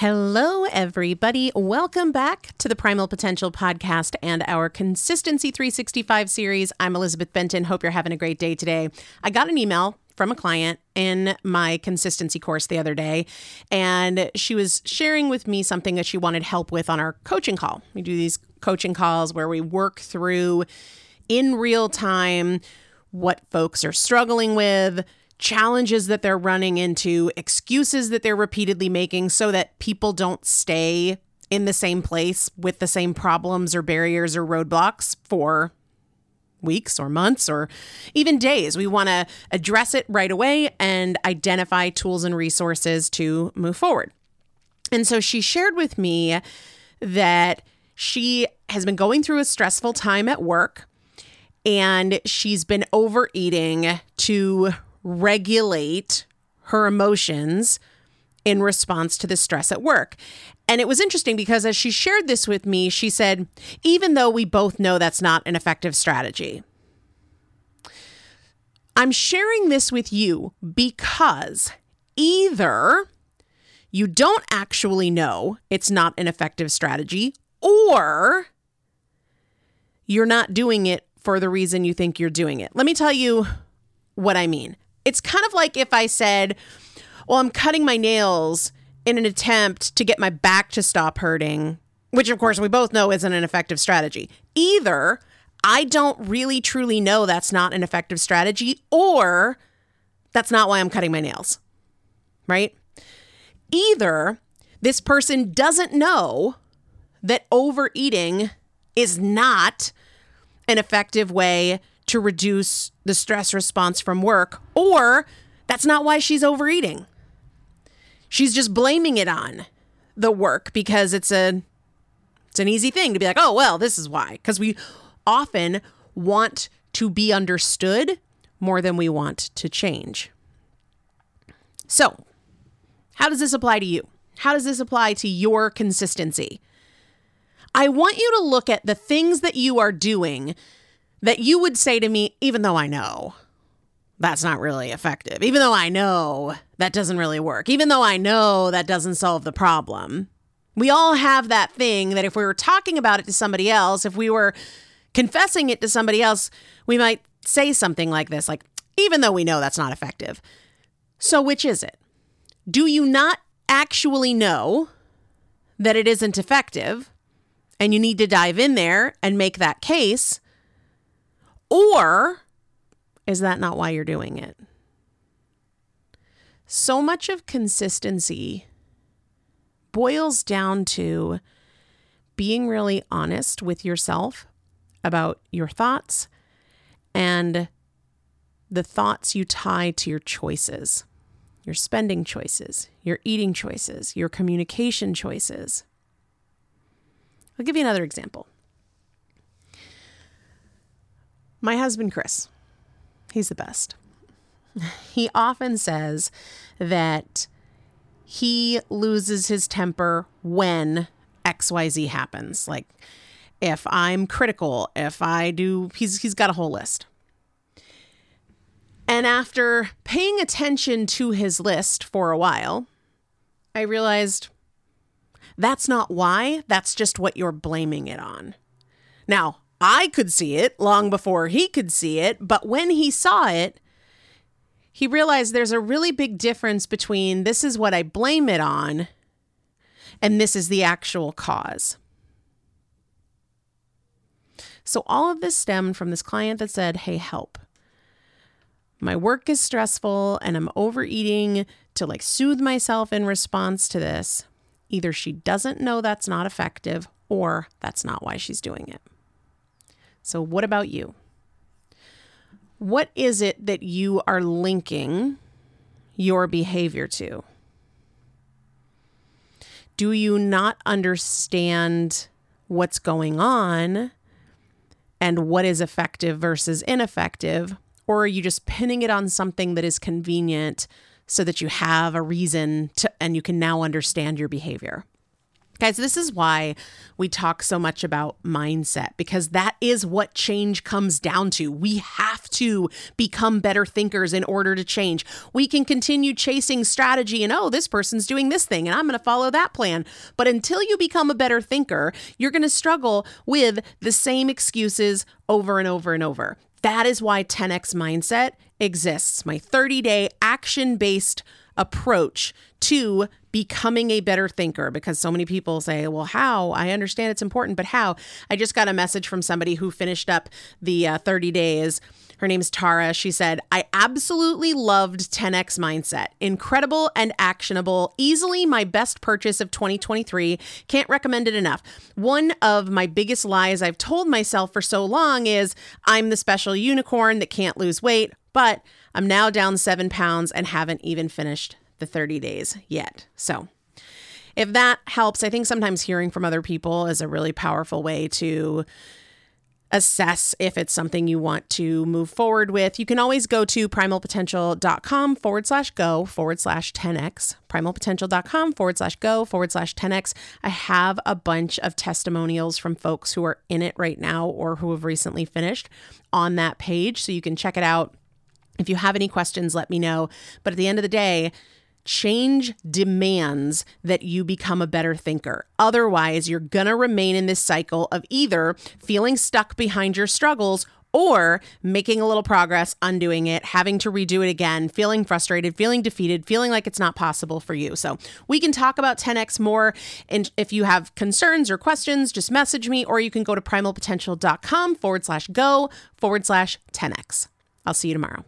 Hello, everybody. Welcome back to the Primal Potential Podcast and our Consistency 365 series. I'm Elizabeth Benton. Hope you're having a great day today. I got an email from a client in my consistency course the other day, and she was sharing with me something that she wanted help with on our coaching call. We do these coaching calls where we work through in real time what folks are struggling with challenges that they're running into, excuses that they're repeatedly making so that people don't stay in the same place with the same problems or barriers or roadblocks for weeks or months or even days. We want to address it right away and identify tools and resources to move forward. And so she shared with me that she has been going through a stressful time at work and she's been overeating to regulate her emotions in response to the stress at work. And it was interesting because as she shared this with me, she said, even though we both know that's not an effective strategy, I'm sharing this with you because either you don't actually know it's not an effective strategy, or you're not doing it for the reason you think you're doing it. Let me tell you what I mean. It's kind of like if I said, Well, I'm cutting my nails in an attempt to get my back to stop hurting, which of course we both know isn't an effective strategy. Either I don't really truly know that's not an effective strategy, or that's not why I'm cutting my nails, right? Either this person doesn't know that overeating is not an effective way to reduce the stress response from work, or that's not why she's overeating. She's just blaming it on the work because it's a it's an easy thing to be like, "Oh, well, this is why." Cuz we often want to be understood more than we want to change. So, how does this apply to you? How does this apply to your consistency? I want you to look at the things that you are doing that you would say to me, even though I know that's not really effective, even though I know that doesn't really work, even though I know that doesn't solve the problem. We all have that thing that if we were talking about it to somebody else, if we were confessing it to somebody else, we might say something like this, like, even though we know that's not effective. So, which is it? Do you not actually know that it isn't effective? and you need to dive in there and make that case? Or is that not why you're doing it? So much of consistency boils down to being really honest with yourself about your thoughts and the thoughts you tie to your choices, your spending choices, your eating choices, your communication choices. I'll give you another example. My husband, Chris, he's the best. He often says that he loses his temper when XYZ happens. Like if I'm critical, if I do, he's, he's got a whole list. And after paying attention to his list for a while, I realized that's not why, that's just what you're blaming it on. Now, I could see it long before he could see it, but when he saw it, he realized there's a really big difference between this is what I blame it on and this is the actual cause. So, all of this stemmed from this client that said, Hey, help. My work is stressful and I'm overeating to like soothe myself in response to this. Either she doesn't know that's not effective or that's not why she's doing it. So, what about you? What is it that you are linking your behavior to? Do you not understand what's going on and what is effective versus ineffective? Or are you just pinning it on something that is convenient so that you have a reason to, and you can now understand your behavior. Guys, this is why we talk so much about mindset because that is what change comes down to. We have to become better thinkers in order to change. We can continue chasing strategy and, oh, this person's doing this thing and I'm going to follow that plan. But until you become a better thinker, you're going to struggle with the same excuses over and over and over. That is why 10x mindset exists. My 30 day action based approach to becoming a better thinker because so many people say, well, how? I understand it's important, but how? I just got a message from somebody who finished up the uh, 30 days. Her name's Tara. She said, I absolutely loved 10x Mindset. Incredible and actionable. Easily my best purchase of 2023. Can't recommend it enough. One of my biggest lies I've told myself for so long is I'm the special unicorn that can't lose weight, but I'm now down seven pounds and haven't even finished the 30 days yet. So, if that helps, I think sometimes hearing from other people is a really powerful way to assess if it's something you want to move forward with. You can always go to primalpotential.com forward slash go forward slash 10x. Primalpotential.com forward slash go forward slash 10x. I have a bunch of testimonials from folks who are in it right now or who have recently finished on that page. So you can check it out. If you have any questions, let me know. But at the end of the day, Change demands that you become a better thinker. Otherwise, you're going to remain in this cycle of either feeling stuck behind your struggles or making a little progress, undoing it, having to redo it again, feeling frustrated, feeling defeated, feeling like it's not possible for you. So, we can talk about 10x more. And if you have concerns or questions, just message me, or you can go to primalpotential.com forward slash go forward slash 10x. I'll see you tomorrow.